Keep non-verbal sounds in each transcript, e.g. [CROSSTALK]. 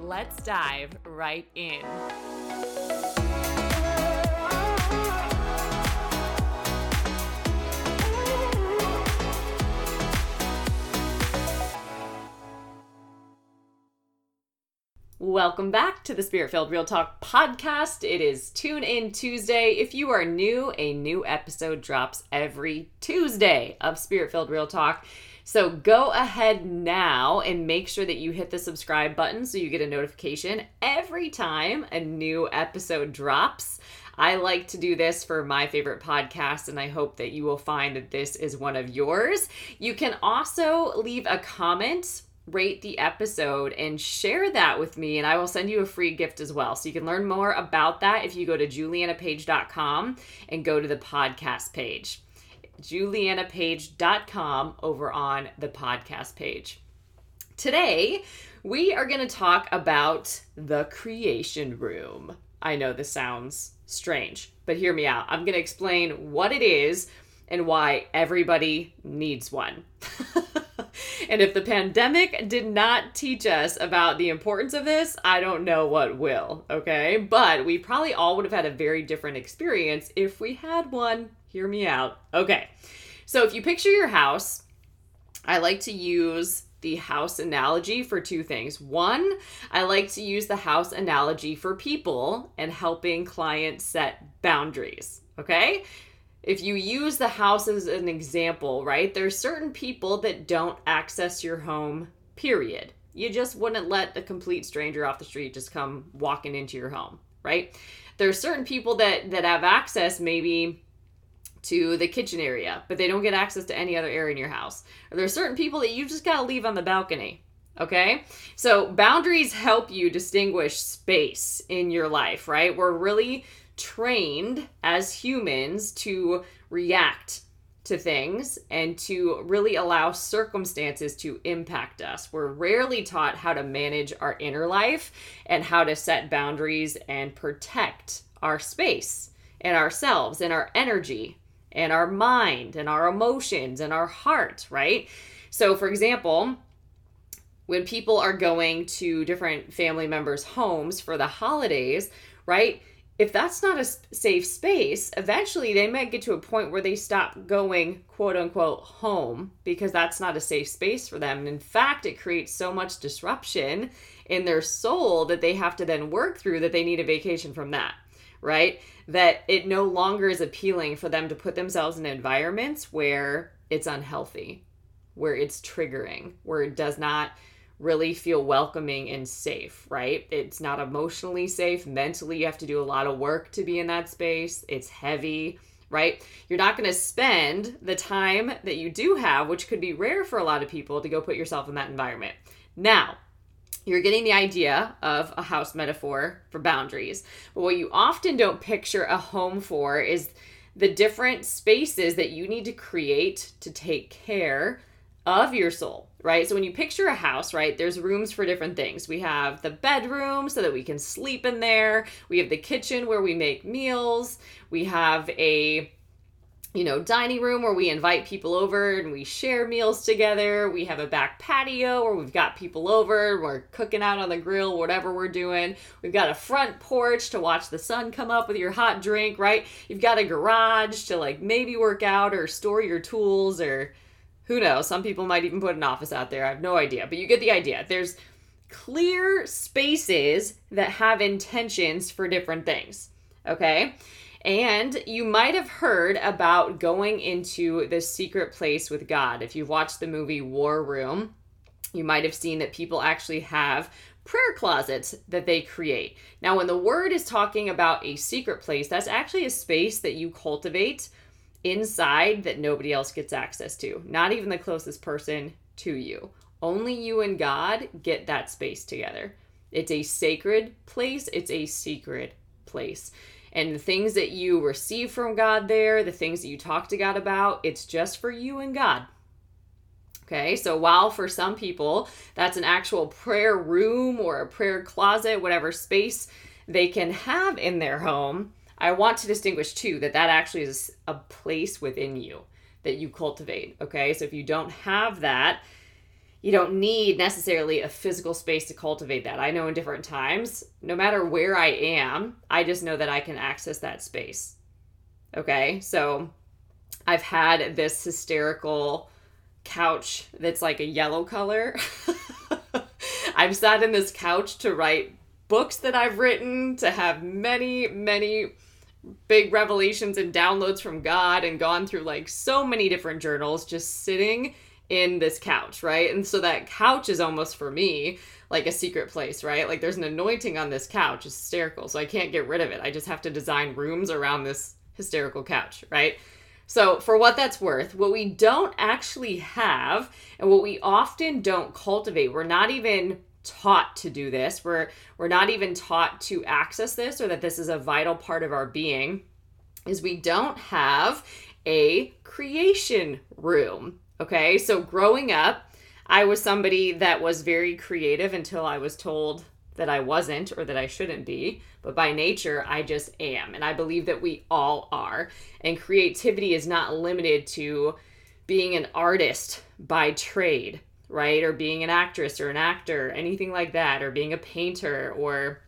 let's dive right in. Welcome back to the Spirit Filled Real Talk podcast. It is Tune In Tuesday. If you are new, a new episode drops every Tuesday of Spirit Filled Real Talk. So go ahead now and make sure that you hit the subscribe button so you get a notification every time a new episode drops. I like to do this for my favorite podcast, and I hope that you will find that this is one of yours. You can also leave a comment rate the episode and share that with me and I will send you a free gift as well. So you can learn more about that if you go to julianapage.com and go to the podcast page julianapage.com over on the podcast page. Today, we are going to talk about the creation room. I know this sounds strange, but hear me out. I'm going to explain what it is and why everybody needs one. [LAUGHS] and if the pandemic did not teach us about the importance of this, I don't know what will, okay? But we probably all would have had a very different experience if we had one Hear me out. Okay. So if you picture your house, I like to use the house analogy for two things. One, I like to use the house analogy for people and helping clients set boundaries. Okay? If you use the house as an example, right, there's certain people that don't access your home, period. You just wouldn't let a complete stranger off the street just come walking into your home, right? There's certain people that that have access maybe to the kitchen area, but they don't get access to any other area in your house. There are certain people that you just got to leave on the balcony. Okay? So boundaries help you distinguish space in your life, right? We're really trained as humans to react to things and to really allow circumstances to impact us. We're rarely taught how to manage our inner life and how to set boundaries and protect our space and ourselves and our energy and our mind and our emotions and our heart, right? So, for example, when people are going to different family members' homes for the holidays, right? If that's not a safe space, eventually they might get to a point where they stop going quote unquote home because that's not a safe space for them. And in fact, it creates so much disruption in their soul that they have to then work through that they need a vacation from that right? That it no longer is appealing for them to put themselves in environments where it's unhealthy, where it's triggering, where it does not really feel welcoming and safe, right? It's not emotionally safe. Mentally, you have to do a lot of work to be in that space. It's heavy, right? You're not going to spend the time that you do have, which could be rare for a lot of people, to go put yourself in that environment. Now, you're getting the idea of a house metaphor for boundaries. But what you often don't picture a home for is the different spaces that you need to create to take care of your soul, right? So when you picture a house, right, there's rooms for different things. We have the bedroom so that we can sleep in there. We have the kitchen where we make meals. We have a you know, dining room where we invite people over and we share meals together. We have a back patio where we've got people over, we're cooking out on the grill, whatever we're doing. We've got a front porch to watch the sun come up with your hot drink, right? You've got a garage to like maybe work out or store your tools or who knows. Some people might even put an office out there. I have no idea, but you get the idea. There's clear spaces that have intentions for different things. Okay? And you might have heard about going into the secret place with God. If you've watched the movie War Room, you might have seen that people actually have prayer closets that they create. Now, when the word is talking about a secret place, that's actually a space that you cultivate inside that nobody else gets access to, not even the closest person to you. Only you and God get that space together. It's a sacred place, it's a secret place. And the things that you receive from God there, the things that you talk to God about, it's just for you and God. Okay, so while for some people that's an actual prayer room or a prayer closet, whatever space they can have in their home, I want to distinguish too that that actually is a place within you that you cultivate. Okay, so if you don't have that, you don't need necessarily a physical space to cultivate that. I know in different times, no matter where I am, I just know that I can access that space. Okay, so I've had this hysterical couch that's like a yellow color. [LAUGHS] I've sat in this couch to write books that I've written, to have many, many big revelations and downloads from God, and gone through like so many different journals just sitting in this couch, right? And so that couch is almost for me like a secret place, right? Like there's an anointing on this couch. It's hysterical. So I can't get rid of it. I just have to design rooms around this hysterical couch, right? So, for what that's worth, what we don't actually have and what we often don't cultivate, we're not even taught to do this. We're we're not even taught to access this or that this is a vital part of our being is we don't have a creation room. Okay? So, growing up, I was somebody that was very creative until I was told that I wasn't or that I shouldn't be, but by nature, I just am. And I believe that we all are. And creativity is not limited to being an artist by trade, right? Or being an actress or an actor, anything like that, or being a painter or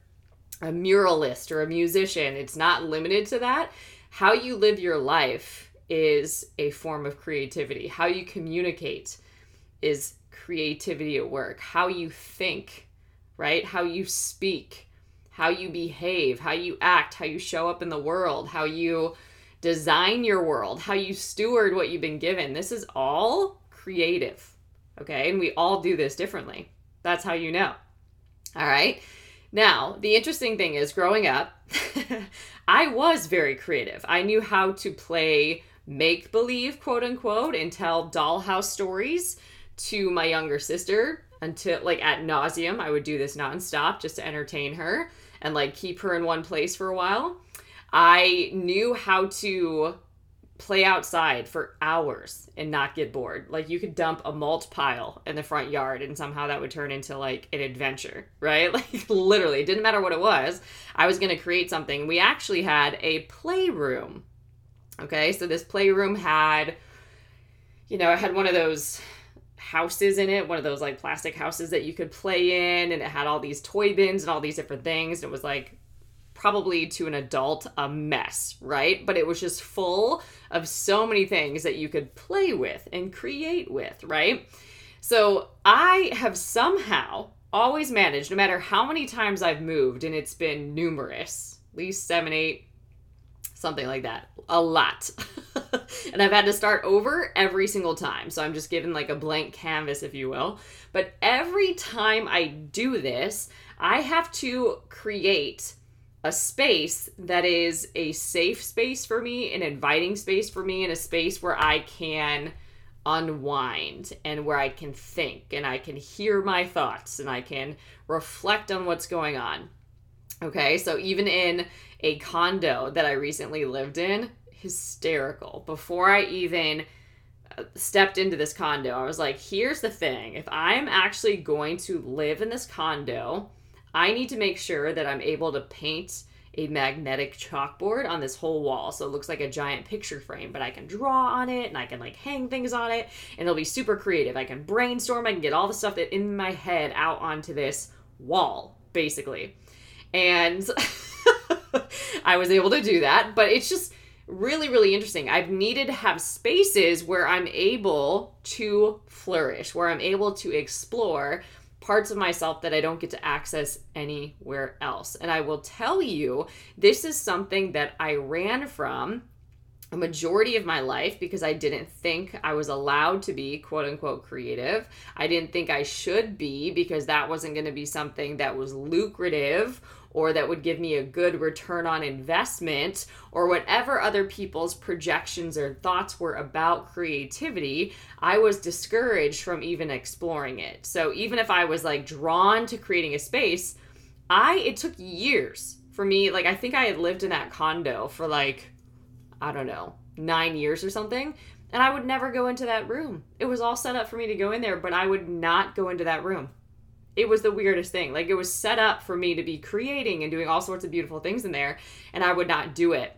a muralist or a musician. It's not limited to that. How you live your life is a form of creativity. How you communicate is creativity at work. How you think right? How you speak, how you behave, how you act, how you show up in the world, how you design your world, how you steward what you've been given. This is all creative, okay? And we all do this differently. That's how you know. All right. Now, the interesting thing is growing up, [LAUGHS] I was very creative. I knew how to play make believe, quote unquote, and tell dollhouse stories to my younger sister until like at nauseum. I would do this nonstop just to entertain her and like keep her in one place for a while. I knew how to play outside for hours and not get bored. Like you could dump a mulch pile in the front yard and somehow that would turn into like an adventure, [LAUGHS] right? [LAUGHS] Like literally, it didn't matter what it was. I was going to create something. We actually had a playroom. Okay? So this playroom had you know, it had one of those houses in it, one of those like plastic houses that you could play in, and it had all these toy bins and all these different things. And it was like probably to an adult a mess, right? But it was just full of so many things that you could play with and create with, right? So I have somehow always managed, no matter how many times I've moved, and it's been numerous, at least seven, eight, something like that. A lot. [LAUGHS] and I've had to start over every single time. So I'm just given like a blank canvas, if you will. But every time I do this, I have to create a space that is a safe space for me, an inviting space for me, and a space where I can unwind and where I can think and I can hear my thoughts and I can reflect on what's going on. Okay, so even in a condo that I recently lived in, hysterical. Before I even uh, stepped into this condo, I was like, here's the thing if I'm actually going to live in this condo, I need to make sure that I'm able to paint a magnetic chalkboard on this whole wall. So it looks like a giant picture frame, but I can draw on it and I can like hang things on it and it'll be super creative. I can brainstorm, I can get all the stuff that in my head out onto this wall, basically. And [LAUGHS] I was able to do that, but it's just really, really interesting. I've needed to have spaces where I'm able to flourish, where I'm able to explore parts of myself that I don't get to access anywhere else. And I will tell you, this is something that I ran from a majority of my life because I didn't think I was allowed to be quote unquote creative. I didn't think I should be because that wasn't going to be something that was lucrative or that would give me a good return on investment or whatever other people's projections or thoughts were about creativity, I was discouraged from even exploring it. So even if I was like drawn to creating a space, I it took years for me. Like I think I had lived in that condo for like I don't know nine years or something, and I would never go into that room. It was all set up for me to go in there, but I would not go into that room. It was the weirdest thing. Like it was set up for me to be creating and doing all sorts of beautiful things in there, and I would not do it.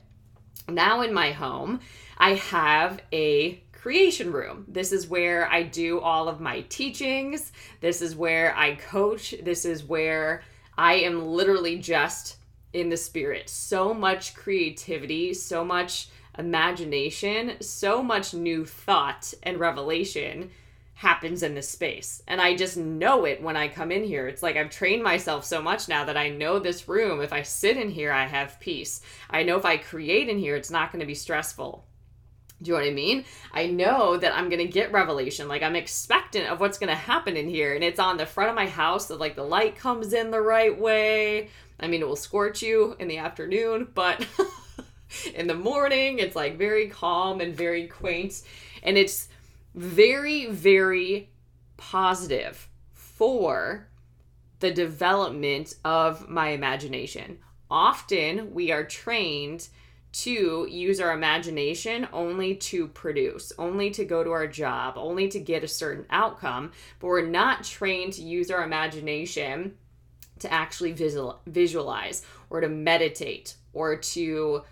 Now in my home, I have a creation room. This is where I do all of my teachings. This is where I coach. This is where I am literally just in the spirit. So much creativity, so much imagination, so much new thought and revelation happens in this space. And I just know it when I come in here. It's like I've trained myself so much now that I know this room. If I sit in here, I have peace. I know if I create in here, it's not going to be stressful. Do you know what I mean? I know that I'm gonna get revelation. Like I'm expectant of what's gonna happen in here, and it's on the front of my house that like the light comes in the right way. I mean, it will scorch you in the afternoon, but [LAUGHS] in the morning, it's like very calm and very quaint, and it's very, very positive for the development of my imagination. Often we are trained to use our imagination only to produce, only to go to our job, only to get a certain outcome, but we're not trained to use our imagination to actually visual, visualize or to meditate or to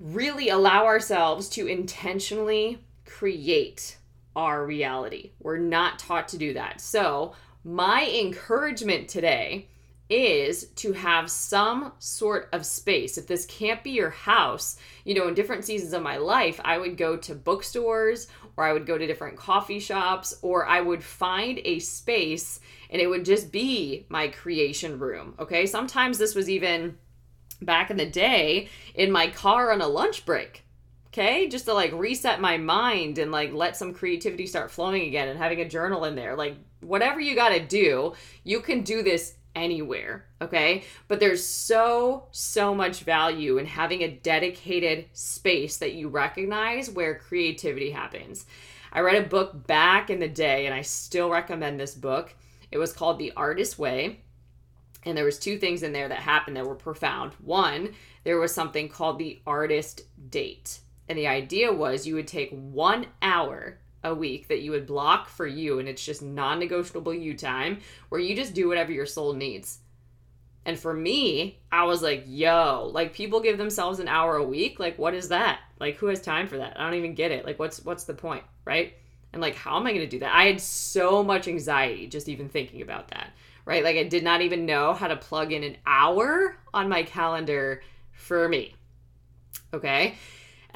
really allow ourselves to intentionally create our reality. We're not taught to do that. So, my encouragement today is to have some sort of space. If this can't be your house, you know, in different seasons of my life, I would go to bookstores or I would go to different coffee shops or I would find a space and it would just be my creation room. Okay. Sometimes this was even back in the day in my car on a lunch break. Okay, just to like reset my mind and like let some creativity start flowing again and having a journal in there. Like, whatever you got to do, you can do this anywhere, okay? But there's so, so much value in having a dedicated space that you recognize where creativity happens. I read a book back in the day and I still recommend this book. It was called The Artist Way. And there was two things in there that happened that were profound. One, there was something called the artist date. And the idea was you would take 1 hour a week that you would block for you and it's just non-negotiable you time where you just do whatever your soul needs. And for me, I was like, yo, like people give themselves an hour a week. Like, what is that? Like, who has time for that? I don't even get it. Like, what's what's the point, right? And like, how am I gonna do that? I had so much anxiety just even thinking about that, right? Like, I did not even know how to plug in an hour on my calendar for me. Okay.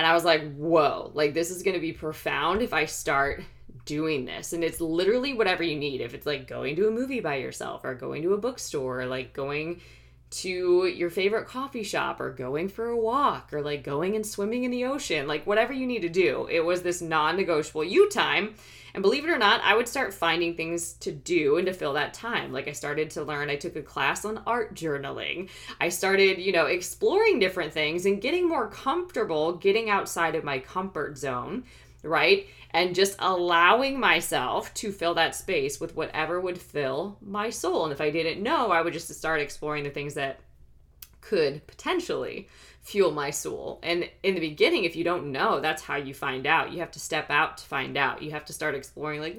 And I was like, whoa, like this is going to be profound if I start doing this. And it's literally whatever you need. If it's like going to a movie by yourself or going to a bookstore or like going to your favorite coffee shop or going for a walk or like going and swimming in the ocean, like whatever you need to do. It was this non negotiable you time and believe it or not, I would start finding things to do and to fill that time. Like I started to learn, I took a class on art journaling. I started, you know, exploring different things and getting more comfortable getting outside of my comfort zone, right? And just allowing myself to fill that space with whatever would fill my soul. And if I didn't know, I would just start exploring the things that could potentially fuel my soul. And in the beginning, if you don't know, that's how you find out. You have to step out to find out. You have to start exploring, like,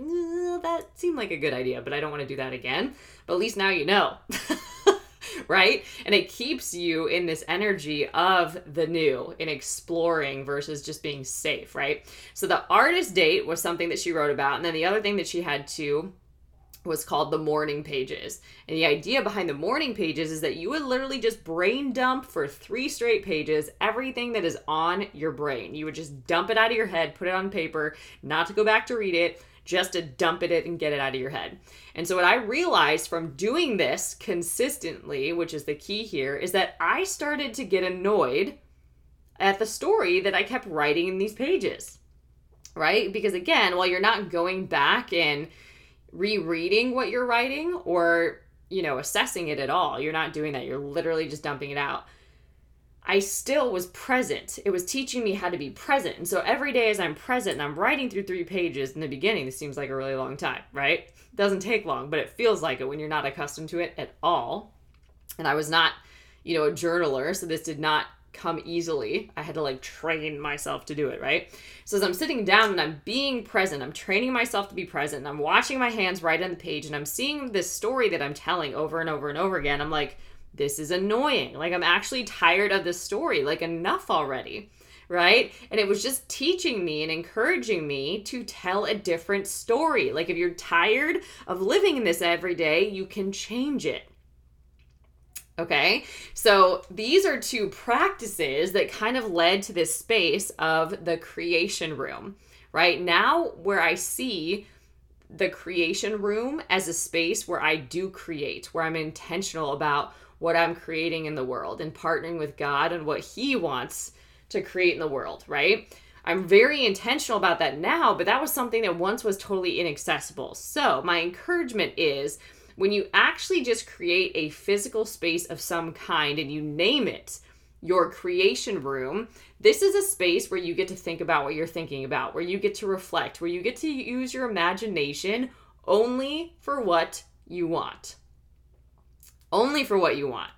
that seemed like a good idea, but I don't want to do that again. But at least now you know. [LAUGHS] right? And it keeps you in this energy of the new in exploring versus just being safe, right? So the artist date was something that she wrote about. And then the other thing that she had too was called the morning pages. And the idea behind the morning pages is that you would literally just brain dump for three straight pages everything that is on your brain. You would just dump it out of your head, put it on paper, not to go back to read it, just to dump it and get it out of your head. And so, what I realized from doing this consistently, which is the key here, is that I started to get annoyed at the story that I kept writing in these pages, right? Because again, while you're not going back and rereading what you're writing or, you know, assessing it at all. You're not doing that. You're literally just dumping it out. I still was present. It was teaching me how to be present. And so every day as I'm present and I'm writing through three pages in the beginning, this seems like a really long time, right? It doesn't take long, but it feels like it when you're not accustomed to it at all. And I was not, you know, a journaler, so this did not come easily. I had to like train myself to do it, right? So as I'm sitting down and I'm being present, I'm training myself to be present, and I'm watching my hands write on the page and I'm seeing this story that I'm telling over and over and over again. I'm like, this is annoying. Like I'm actually tired of this story. Like enough already. Right? And it was just teaching me and encouraging me to tell a different story. Like if you're tired of living in this every day, you can change it Okay, so these are two practices that kind of led to this space of the creation room. Right now, where I see the creation room as a space where I do create, where I'm intentional about what I'm creating in the world and partnering with God and what He wants to create in the world, right? I'm very intentional about that now, but that was something that once was totally inaccessible. So, my encouragement is when you actually just create a physical space of some kind and you name it your creation room, this is a space where you get to think about what you're thinking about, where you get to reflect, where you get to use your imagination only for what you want. Only for what you want.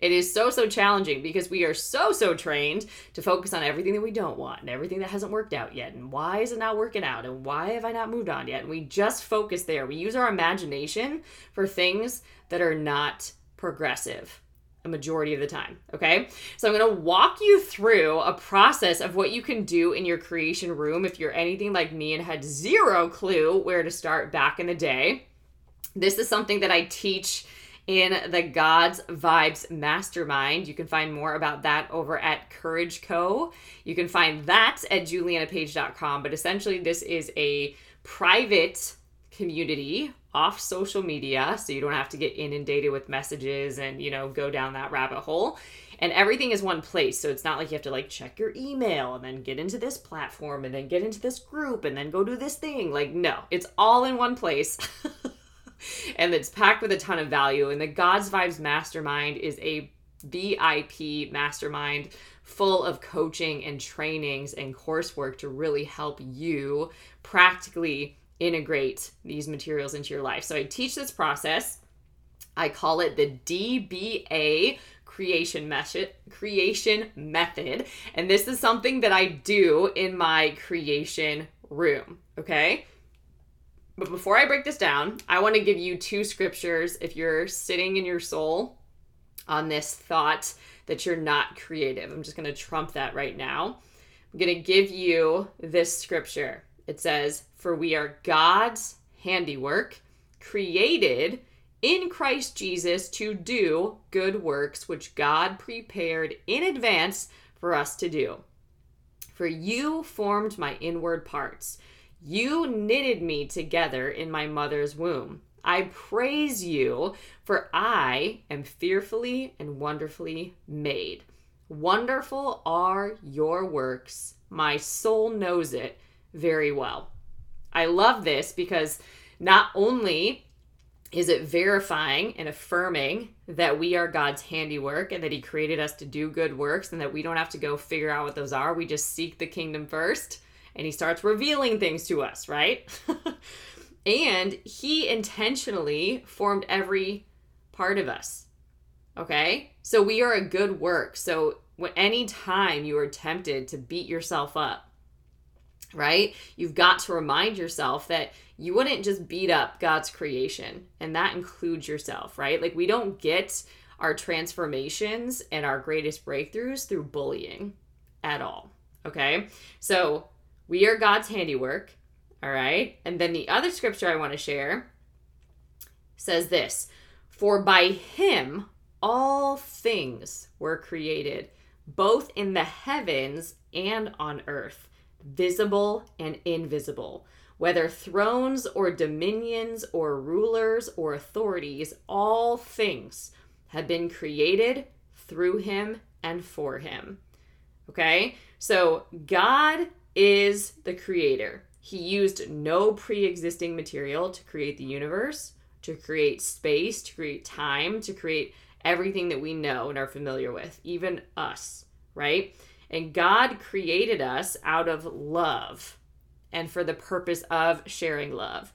It is so, so challenging because we are so, so trained to focus on everything that we don't want and everything that hasn't worked out yet. And why is it not working out? And why have I not moved on yet? And we just focus there. We use our imagination for things that are not progressive a majority of the time. Okay. So I'm going to walk you through a process of what you can do in your creation room if you're anything like me and had zero clue where to start back in the day. This is something that I teach in the God's Vibes Mastermind. You can find more about that over at Courage Co. You can find that at julianapage.com. But essentially, this is a private community off social media so you don't have to get inundated with messages and you know go down that rabbit hole and everything is one place so it's not like you have to like check your email and then get into this platform and then get into this group and then go do this thing like no it's all in one place [LAUGHS] and it's packed with a ton of value. And the God's Vibes Mastermind is a VIP mastermind full of coaching and trainings and coursework to really help you practically integrate these materials into your life. So I teach this process. I call it the DBA creation method creation method and this is something that I do in my creation room, okay? But before I break this down, I want to give you two scriptures if you're sitting in your soul on this thought that you're not creative. I'm just going to trump that right now. I'm going to give you this scripture. It says, For we are God's handiwork, created in Christ Jesus to do good works which God prepared in advance for us to do. For you formed my inward parts. You knitted me together in my mother's womb. I praise you, for I am fearfully and wonderfully made. Wonderful are your works. My soul knows it very well. I love this because not only is it verifying and affirming that we are God's handiwork and that He created us to do good works and that we don't have to go figure out what those are. We just seek the kingdom first and he starts revealing things to us, right? [LAUGHS] and he intentionally formed every part of us. Okay? So we are a good work. So any time you are tempted to beat yourself up, right? You've got to remind yourself that you wouldn't just beat up God's creation, and that includes yourself, right? Like we don't get our transformations and our greatest breakthroughs through bullying at all. Okay? So we are God's handiwork. All right. And then the other scripture I want to share says this For by him all things were created, both in the heavens and on earth, visible and invisible. Whether thrones or dominions or rulers or authorities, all things have been created through him and for him. Okay? So God is the creator. He used no pre existing material to create the universe, to create space, to create time, to create everything that we know and are familiar with, even us, right? And God created us out of love and for the purpose of sharing love.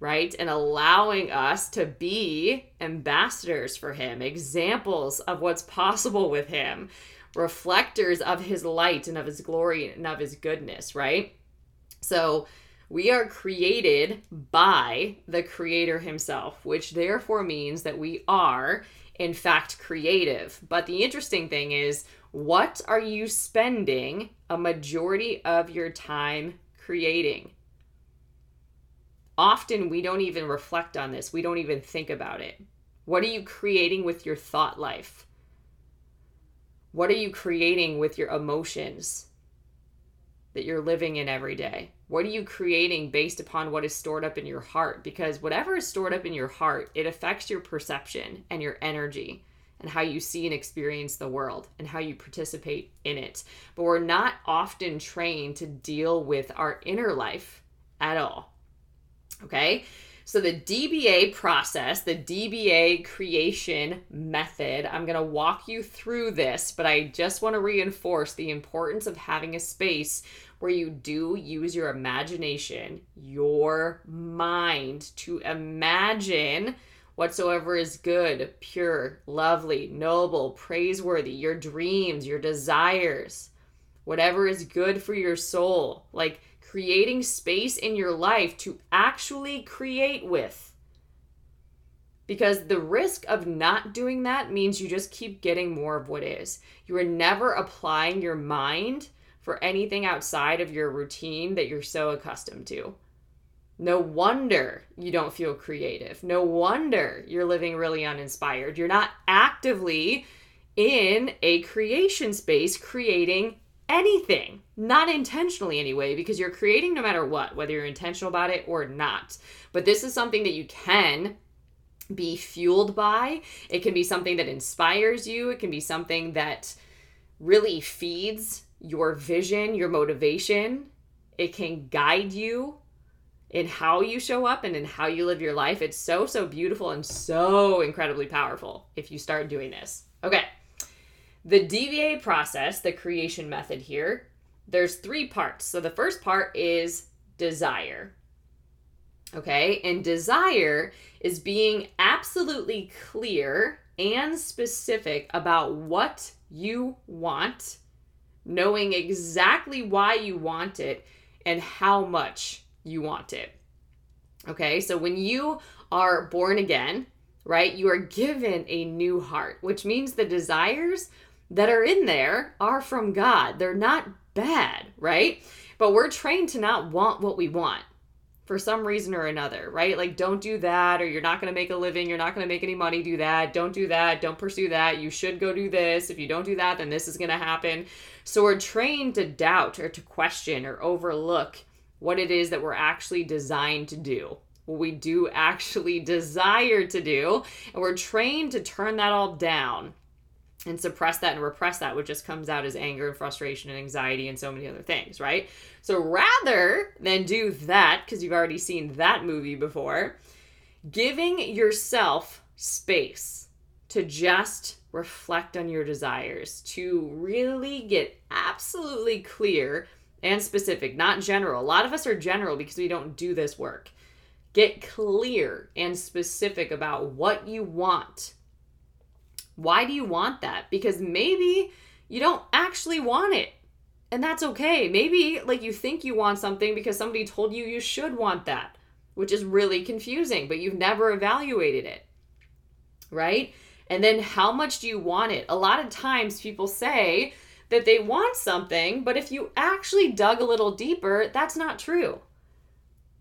right? And allowing us to be ambassadors for Him, examples of what's possible with Him, reflectors of His light and of His glory and of His goodness, right? So, we are created by the Creator Himself, which therefore means that we are, in fact, creative. But the interesting thing is, what are you spending a majority of your time creating? Often we don't even reflect on this, we don't even think about it. What are you creating with your thought life? What are you creating with your emotions that you're living in every day? What are you creating based upon what is stored up in your heart? Because whatever is stored up in your heart, it affects your perception and your energy and how you see and experience the world and how you participate in it. But we're not often trained to deal with our inner life at all. Okay? So, the DBA process, the DBA creation method, I'm going to walk you through this, but I just want to reinforce the importance of having a space where you do use your imagination, your mind to imagine whatsoever is good, pure, lovely, noble, praiseworthy, your dreams, your desires, whatever is good for your soul. Like creating space in your life to actually create with. Because the risk of not doing that means you just keep getting more of what is. You are never applying your mind for anything outside of your routine that you're so accustomed to. No wonder you don't feel creative. No wonder you're living really uninspired. You're not actively in a creation space creating anything, not intentionally anyway, because you're creating no matter what, whether you're intentional about it or not. But this is something that you can be fueled by. It can be something that inspires you, it can be something that really feeds your vision, your motivation. It can guide you in how you show up and in how you live your life. It's so, so beautiful and so incredibly powerful if you start doing this. Okay. The DBA process, the creation method here, there's three parts. So the first part is desire. Okay. And desire is being absolutely clear and specific about what you want knowing exactly why you want it and how much you want it. Okay, so when you are born again, right, you are given a new heart, which means the desires that are in there are from God. They're not bad, right? But we're trained to not want what we want for some reason or another, right? Like, don't do that, or you're not going to make a living, you're not going to make any money, do that. Don't do that, don't pursue that. You should go do this. If you don't do that, then this is going to happen. So, we're trained to doubt or to question or overlook what it is that we're actually designed to do. What we do actually [LAUGHS] desire to do. And we're trained to turn that all down and suppress that and repress that, which just comes out as anger and frustration and anxiety and so many other things, right? So rather than do that, because you've already seen that movie before, giving yourself space to just reflect on your desires, to really get absolutely clear and specific, not general. A lot of us are general because we don't do this work. Get clear and specific about what you want why do you want that? Because maybe you don't actually want it. And that's okay. Maybe like you think you want something because somebody told you you should want that, which is really confusing, but you've never evaluated it. Right? And then how much do you want it? A lot of times people say that they want something, but if you actually dug a little deeper, that's not true.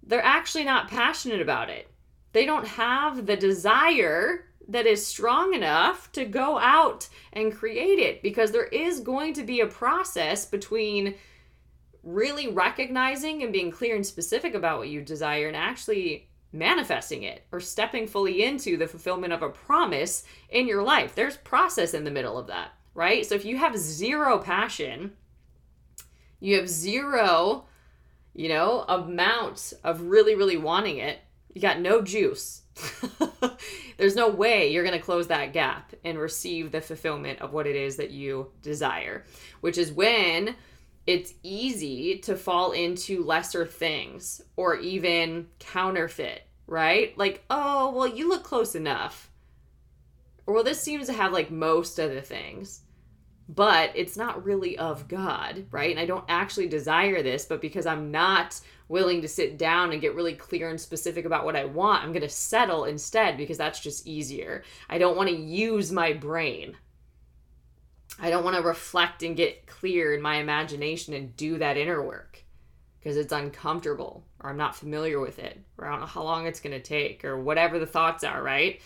They're actually not passionate about it. They don't have the desire that is strong enough to go out and create it because there is going to be a process between really recognizing and being clear and specific about what you desire and actually manifesting it or stepping fully into the fulfillment of a promise in your life. There's process in the middle of that, right? So if you have zero passion, you have zero, you know, amount of really, really wanting it, you got no juice. [LAUGHS] There's no way you're going to close that gap and receive the fulfillment of what it is that you desire, which is when it's easy to fall into lesser things or even counterfeit, right? Like, oh, well, you look close enough. Or, well, this seems to have like most of the things, but it's not really of God, right? And I don't actually desire this, but because I'm not willing to sit down and get really clear and specific about what I want, I'm going to settle instead because that's just easier. I don't want to use my brain. I don't want to reflect and get clear in my imagination and do that inner work because it's uncomfortable or I'm not familiar with it or I don't know how long it's going to take or whatever the thoughts are, right?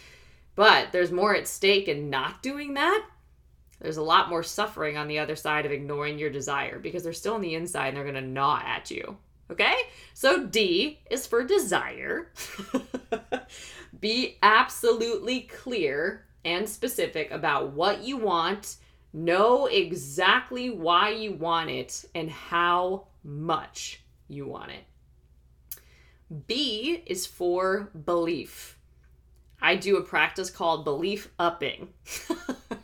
But there's more at stake in not doing that. There's a lot more suffering on the other side of ignoring your desire because they're still on the inside and they're going to gnaw at you. Okay? So D is for desire. [LAUGHS] Be absolutely clear and specific about what you want. Know exactly why you want it and how much you want it. B is for belief. I do a practice called belief upping. [LAUGHS]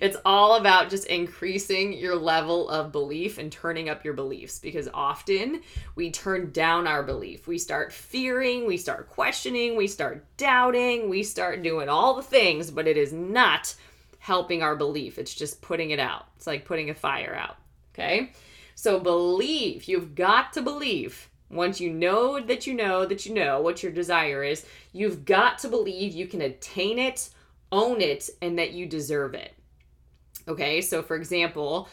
it's all about just increasing your level of belief and turning up your beliefs because often we turn down our belief. We start fearing, we start questioning, we start doubting, we start doing all the things, but it is not helping our belief. It's just putting it out. It's like putting a fire out. Okay? So believe, you've got to believe. Once you know that you know that you know what your desire is, you've got to believe you can attain it, own it, and that you deserve it. Okay, so for example,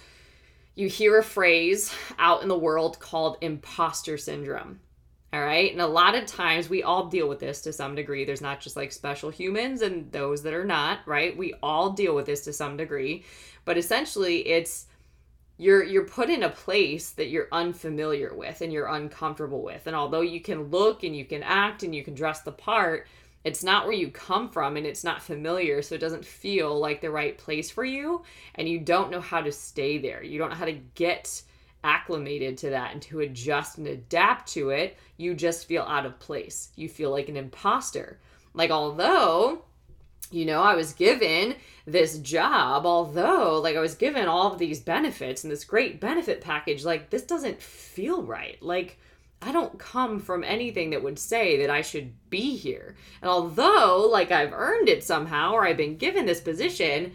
you hear a phrase out in the world called imposter syndrome. All right. And a lot of times we all deal with this to some degree. There's not just like special humans and those that are not, right? We all deal with this to some degree. But essentially, it's you're you're put in a place that you're unfamiliar with and you're uncomfortable with. And although you can look and you can act and you can dress the part, it's not where you come from and it's not familiar so it doesn't feel like the right place for you and you don't know how to stay there. You don't know how to get acclimated to that and to adjust and adapt to it. You just feel out of place. You feel like an imposter. Like although you know i was given this job although like i was given all of these benefits and this great benefit package like this doesn't feel right. Like I don't come from anything that would say that I should be here. And although, like, I've earned it somehow or I've been given this position,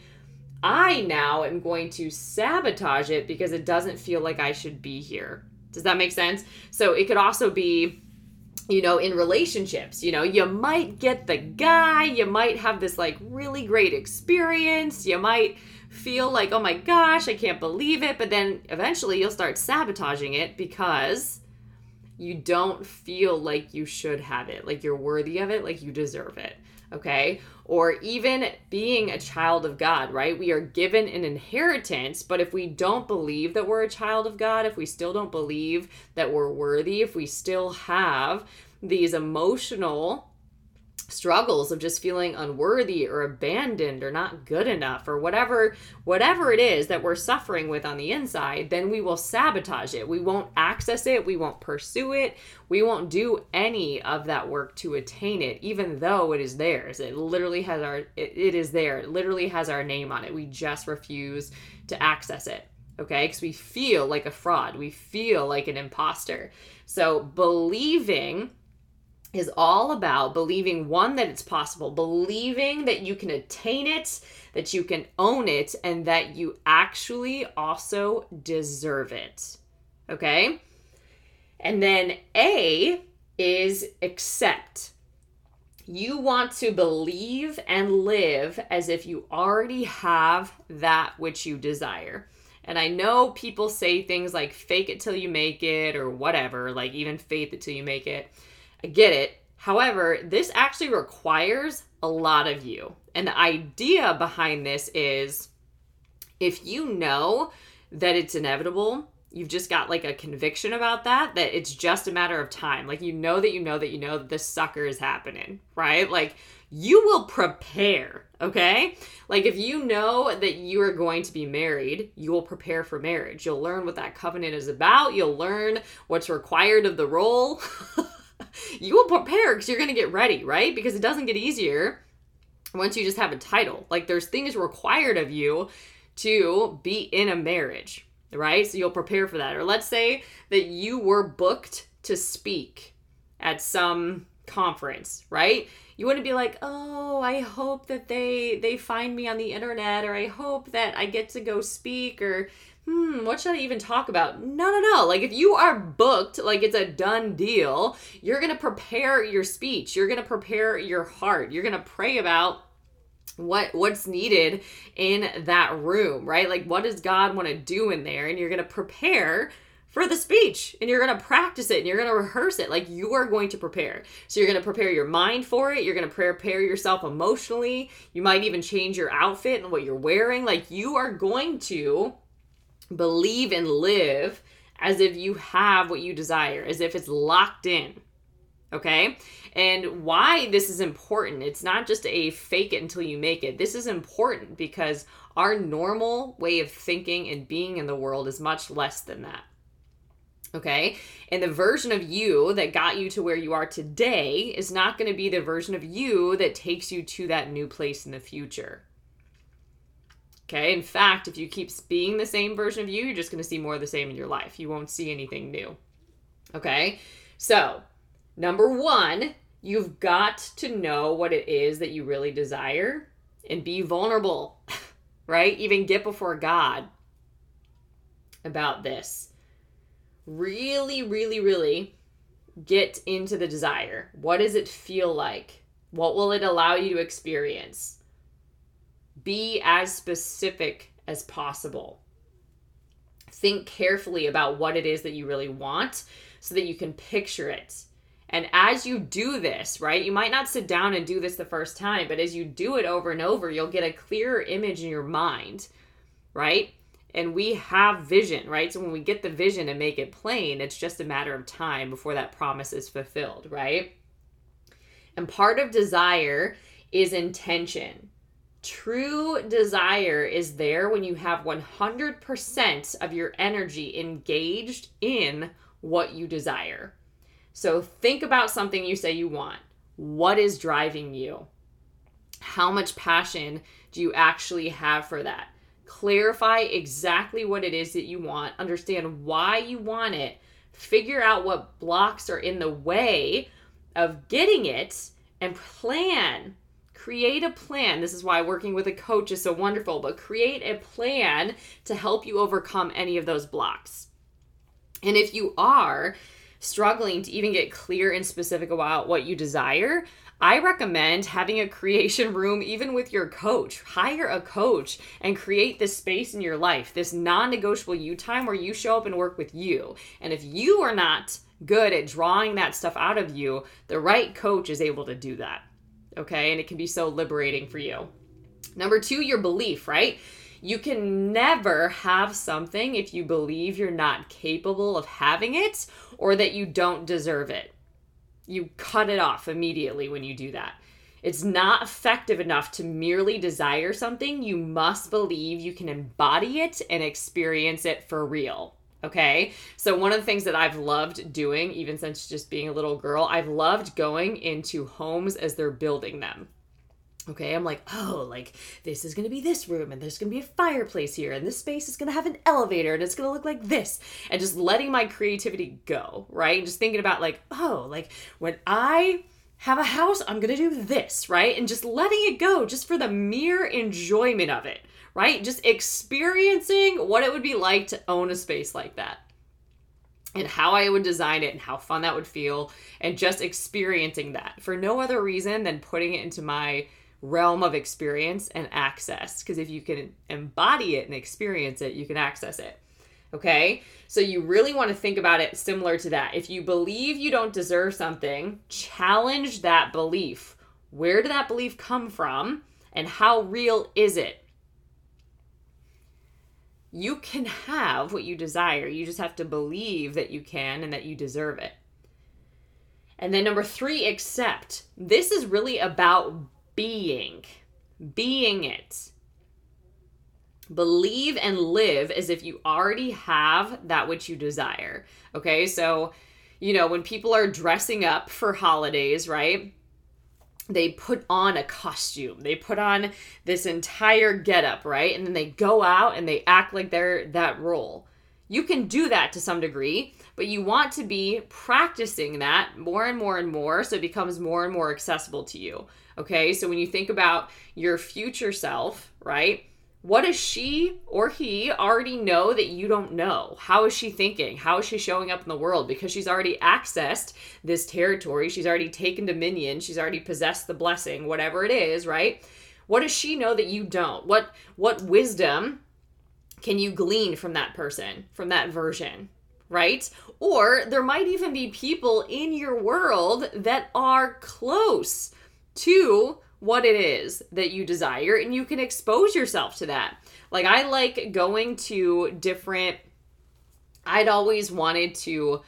I now am going to sabotage it because it doesn't feel like I should be here. Does that make sense? So it could also be, you know, in relationships, you know, you might get the guy, you might have this like really great experience, you might feel like, oh my gosh, I can't believe it. But then eventually you'll start sabotaging it because you don't feel like you should have it, like you're worthy of it, like you deserve it. Okay. Or even being a child of God, right? We are given an inheritance, but if we don't believe that we're a child of God, if we still don't believe that we're worthy, if we still have these emotional struggles of just feeling unworthy or abandoned or not good enough or whatever whatever it is that we're suffering with on the inside then we will sabotage it. We won't access it. We won't pursue it. We won't do any of that work to attain it even though it is theirs. It literally has our it, it is there. It literally has our name on it. We just refuse to access it okay? Because we feel like a fraud. We feel like an imposter. So believing is all about believing one that it's possible, believing that you can attain it, that you can own it, and that you actually also deserve it. Okay? And then A is accept. You want to believe and live as if you already have that which you desire. And I know people say things like fake it till you make it or whatever, like even faith it till you make it. I get it. However, this actually requires a lot of you. And the idea behind this is if you know that it's inevitable, you've just got like a conviction about that, that it's just a matter of time. Like you know that you know that you know that this sucker is happening, right? Like you will prepare, okay? Like if you know that you are going to be married, you will prepare for marriage. You'll learn what that covenant is about, you'll learn what's required of the role. [LAUGHS] you will prepare because you're going to get ready, right? Because it doesn't get easier once you just have a title. Like there's things required of you to be in a marriage, right? So you'll prepare for that. Or let's say that you were booked to speak at some conference, right? You wouldn't be like, "Oh, I hope that they they find me on the internet or I hope that I get to go speak or hmm, what should I even talk about? No, no, no. Like if you are booked, like it's a done deal, you're going to prepare your speech. You're going to prepare your heart. You're going to pray about what what's needed in that room, right? Like what does God want to do in there and you're going to prepare for the speech and you're going to practice it and you're going to rehearse it like you are going to prepare. So you're going to prepare your mind for it, you're going to prepare yourself emotionally. You might even change your outfit and what you're wearing. Like you are going to believe and live as if you have what you desire, as if it's locked in. Okay? And why this is important, it's not just a fake it until you make it. This is important because our normal way of thinking and being in the world is much less than that. Okay? And the version of you that got you to where you are today is not going to be the version of you that takes you to that new place in the future. Okay. In fact, if you keep being the same version of you, you're just going to see more of the same in your life. You won't see anything new. Okay. So, number one, you've got to know what it is that you really desire and be vulnerable, [LAUGHS] right? Even get before God about this. Really, really, really get into the desire. What does it feel like? What will it allow you to experience? Be as specific as possible. Think carefully about what it is that you really want so that you can picture it. And as you do this, right, you might not sit down and do this the first time, but as you do it over and over, you'll get a clearer image in your mind, right? And we have vision, right? So when we get the vision and make it plain, it's just a matter of time before that promise is fulfilled, right? And part of desire is intention. True desire is there when you have 100% of your energy engaged in what you desire. So think about something you say you want. What is driving you? How much passion do you actually have for that? Clarify exactly what it is that you want, understand why you want it, figure out what blocks are in the way of getting it, and plan create a plan. This is why working with a coach is so wonderful, but create a plan to help you overcome any of those blocks. And if you are struggling to even get clear and specific about what you desire, I recommend having a creation room even with your coach. Hire a coach and create this space in your life, this non negotiable you time where you show up and work with you. And if you are not good at drawing that stuff out of you, the right coach is able to do that okay? And it can be so liberating for you. Number two, your belief, right? You can never have something if you believe you're not capable of having it or that you don't deserve it. You cut it off immediately when you do that. It's not effective enough to merely desire something. You must believe you can embody it and experience it for real. Okay. So, one of the things that I've loved doing, even since just being a little girl, I've loved going into homes as they're building them. Okay, I'm like, oh, like this is gonna be this room, and there's gonna be a fireplace here, and this space is gonna have an elevator, and it's gonna look like this, and just letting my creativity go, right? And just thinking about, like, oh, like when I have a house, I'm gonna do this, right? And just letting it go just for the mere enjoyment of it right? Just experiencing what it would be like to own a space like that. And how I would design it and how fun that would feel and just experiencing that for no other reason than putting it into my realm of experience and access. Because if you can embody it and experience it you can access it okay? So you really want to think about it similar to that. If you believe you don't deserve something challenge that belief. Where did that belief come from and how real is it you can have what you desire. You just have to believe that you can and that you deserve it. And then number three, accept. This is really about being, being it. Believe and live as if you already have that which you desire. Okay, so, you know, when people are dressing up for holidays, right? They put on a costume. They put on this entire getup, right? And then they go out and they act like they're that role. You can do that to some degree, but you want to be practicing that more and more and more so it becomes more and more accessible to you. Okay, so when you think about your future self, right? What does she or he already know that you don't know? How is she thinking? How is she showing up in the world? Because she's already accessed this territory, she's already taken dominion, she's already possessed the blessing, whatever it is, right? What does she know that you don't? What what wisdom can you glean from that person, from that version, right? Or there might even be people in your world that are close to what it is that you desire and you can expose yourself to that. Like I like going to different I'd always wanted to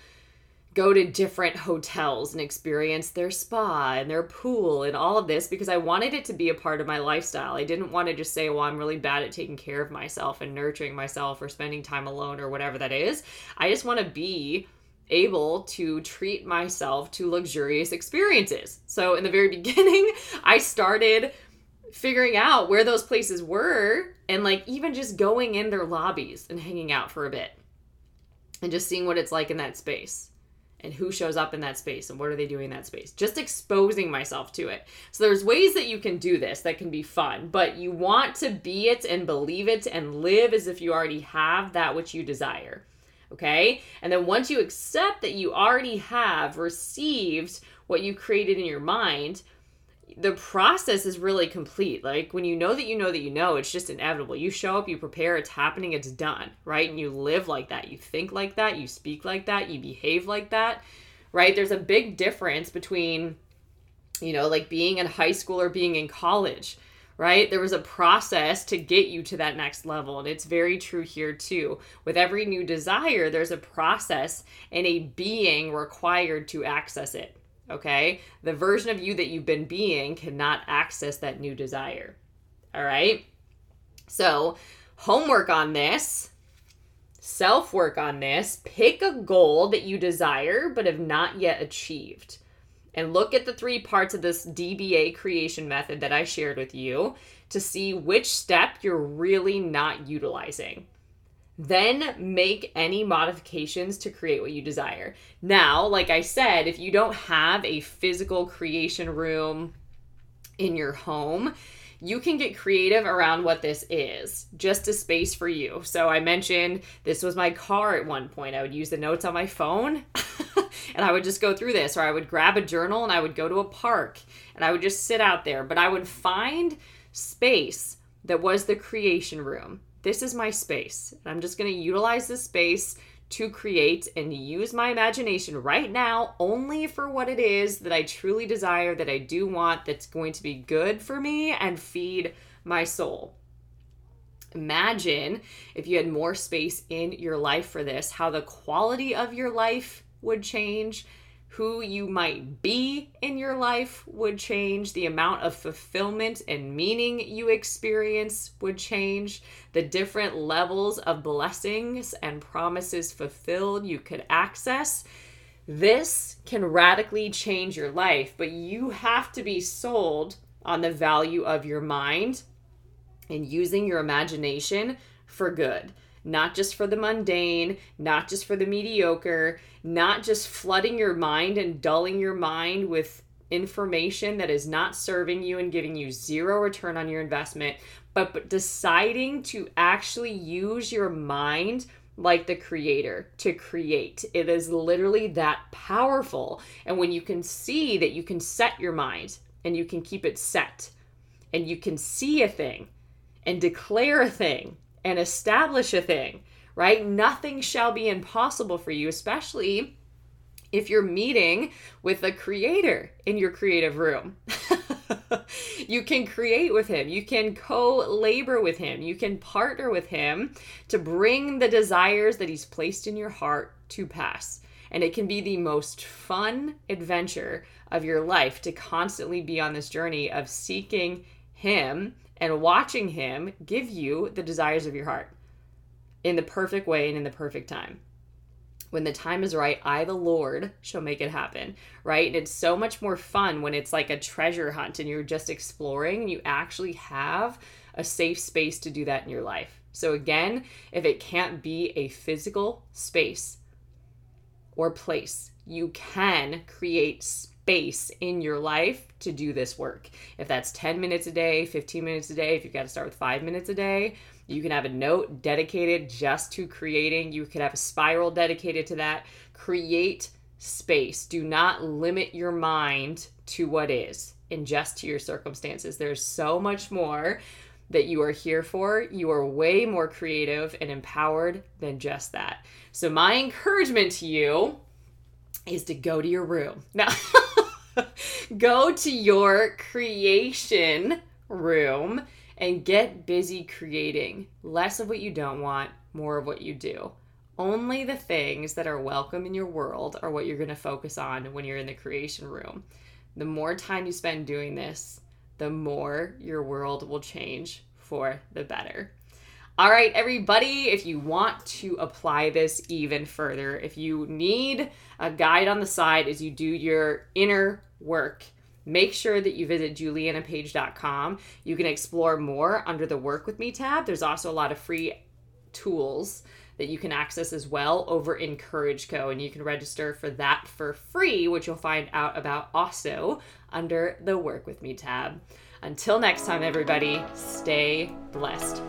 go to different hotels and experience their spa and their pool and all of this because I wanted it to be a part of my lifestyle. I didn't want to just say, well, I'm really bad at taking care of myself and nurturing myself or spending time alone or whatever that is. I just want to be able to treat myself to luxurious experiences. So in the very [LAUGHS] beginning, I started figuring out where those places were and like even just going in their lobbies and hanging out for a bit and just seeing what it's like in that space and who shows up in that space and what are they doing in that space. Just exposing myself to it. So there's ways that you can do this that can be fun but you want to be it and believe it and live as if you already have that which you desire Okay. And then once you accept that you already have received what you created in your mind, the process is really complete. Like when you know that you know that you know, it's just inevitable. You show up, you prepare, it's happening, it's done, right? And you live like that. You think like that, you speak like that, you behave like that, right? There's a big difference between, you know, like being in high school or being in college right? There was a process to get you to that next level. And it's very true here too. With every new desire, there's a process and a being required to access it. Okay? The version of you that you've been being cannot access that new desire. All right? So, homework on this, self work on this, pick a goal that you desire but have not yet achieved and look at the three parts of this DBA creation method that I shared with you to see which step you're really not utilizing. Then make any modifications to create what you desire. Now, like I said, if you don't have a physical creation room in your home, you can get creative around what this is, just a space for you. So I mentioned this was my car at one point. I would use the notes on my phone [LAUGHS] and I would just go through this, or I would grab a journal and I would go to a park and I would just sit out there. But I would find space that was the creation room. This is my space. And I'm just going to utilize this space to create and use my imagination right now only for what it is that I truly desire, that I do want, that's going to be good for me and feed my soul. Imagine if you had more space in your life for this, how the quality of your life would change, who you might be in your life would change, the amount of fulfillment and meaning you experience would change, the different levels of blessings and promises fulfilled you could access. This can radically change your life, but you have to be sold on the value of your mind and using your imagination for good. Not just for the mundane, not just for the mediocre, not just flooding your mind and dulling your mind with information that is not serving you and giving you zero return on your investment, but, but deciding to actually use your mind like the creator to create. It is literally that powerful. And when you can see that you can set your mind and you can keep it set and you can see a thing and declare a thing and establish a thing, right? Nothing shall be impossible for you, especially if you're meeting with a creator in your creative room. [LAUGHS] you can create with him, you can co labor with him, you can partner with him to bring the desires that he's placed in your heart to pass. And it can be the most fun adventure of your life to constantly be on this journey of seeking him and watching him give you the desires of your heart in the perfect way and in the perfect time. When the time is right, I, the Lord, shall make it happen, right? And it's so much more fun when it's like a treasure hunt and you're just exploring and you actually have a safe space to do that in your life. So, again, if it can't be a physical space, or place. You can create space in your life to do this work. If that's 10 minutes a day, 15 minutes a day, if you've got to start with five minutes a day, you can have a note dedicated just to creating. You could have a spiral dedicated to that. Create space. Do not limit your mind to what is and just to your circumstances. There's so much more that you are here for. You are way more creative and empowered than just that. So, my encouragement to you is to go to your room. [LAUGHS] Now, go to your creation room and get busy creating. Less of what you don't want, more of what you do. Only the things that are welcome in your world are what you're going to focus on when you're in the creation room. The more time you spend doing this, the more your world will change for the better. All right, everybody, if you want to apply this even further, if you need a guide on the side as you do your inner work, make sure that you visit julianapage.com. You can explore more under the Work With Me tab. There's also a lot of free tools that you can access as well over in Courage Co. And you can register for that for free, which you'll find out about also under the Work With Me tab. Until next time, everybody, stay blessed.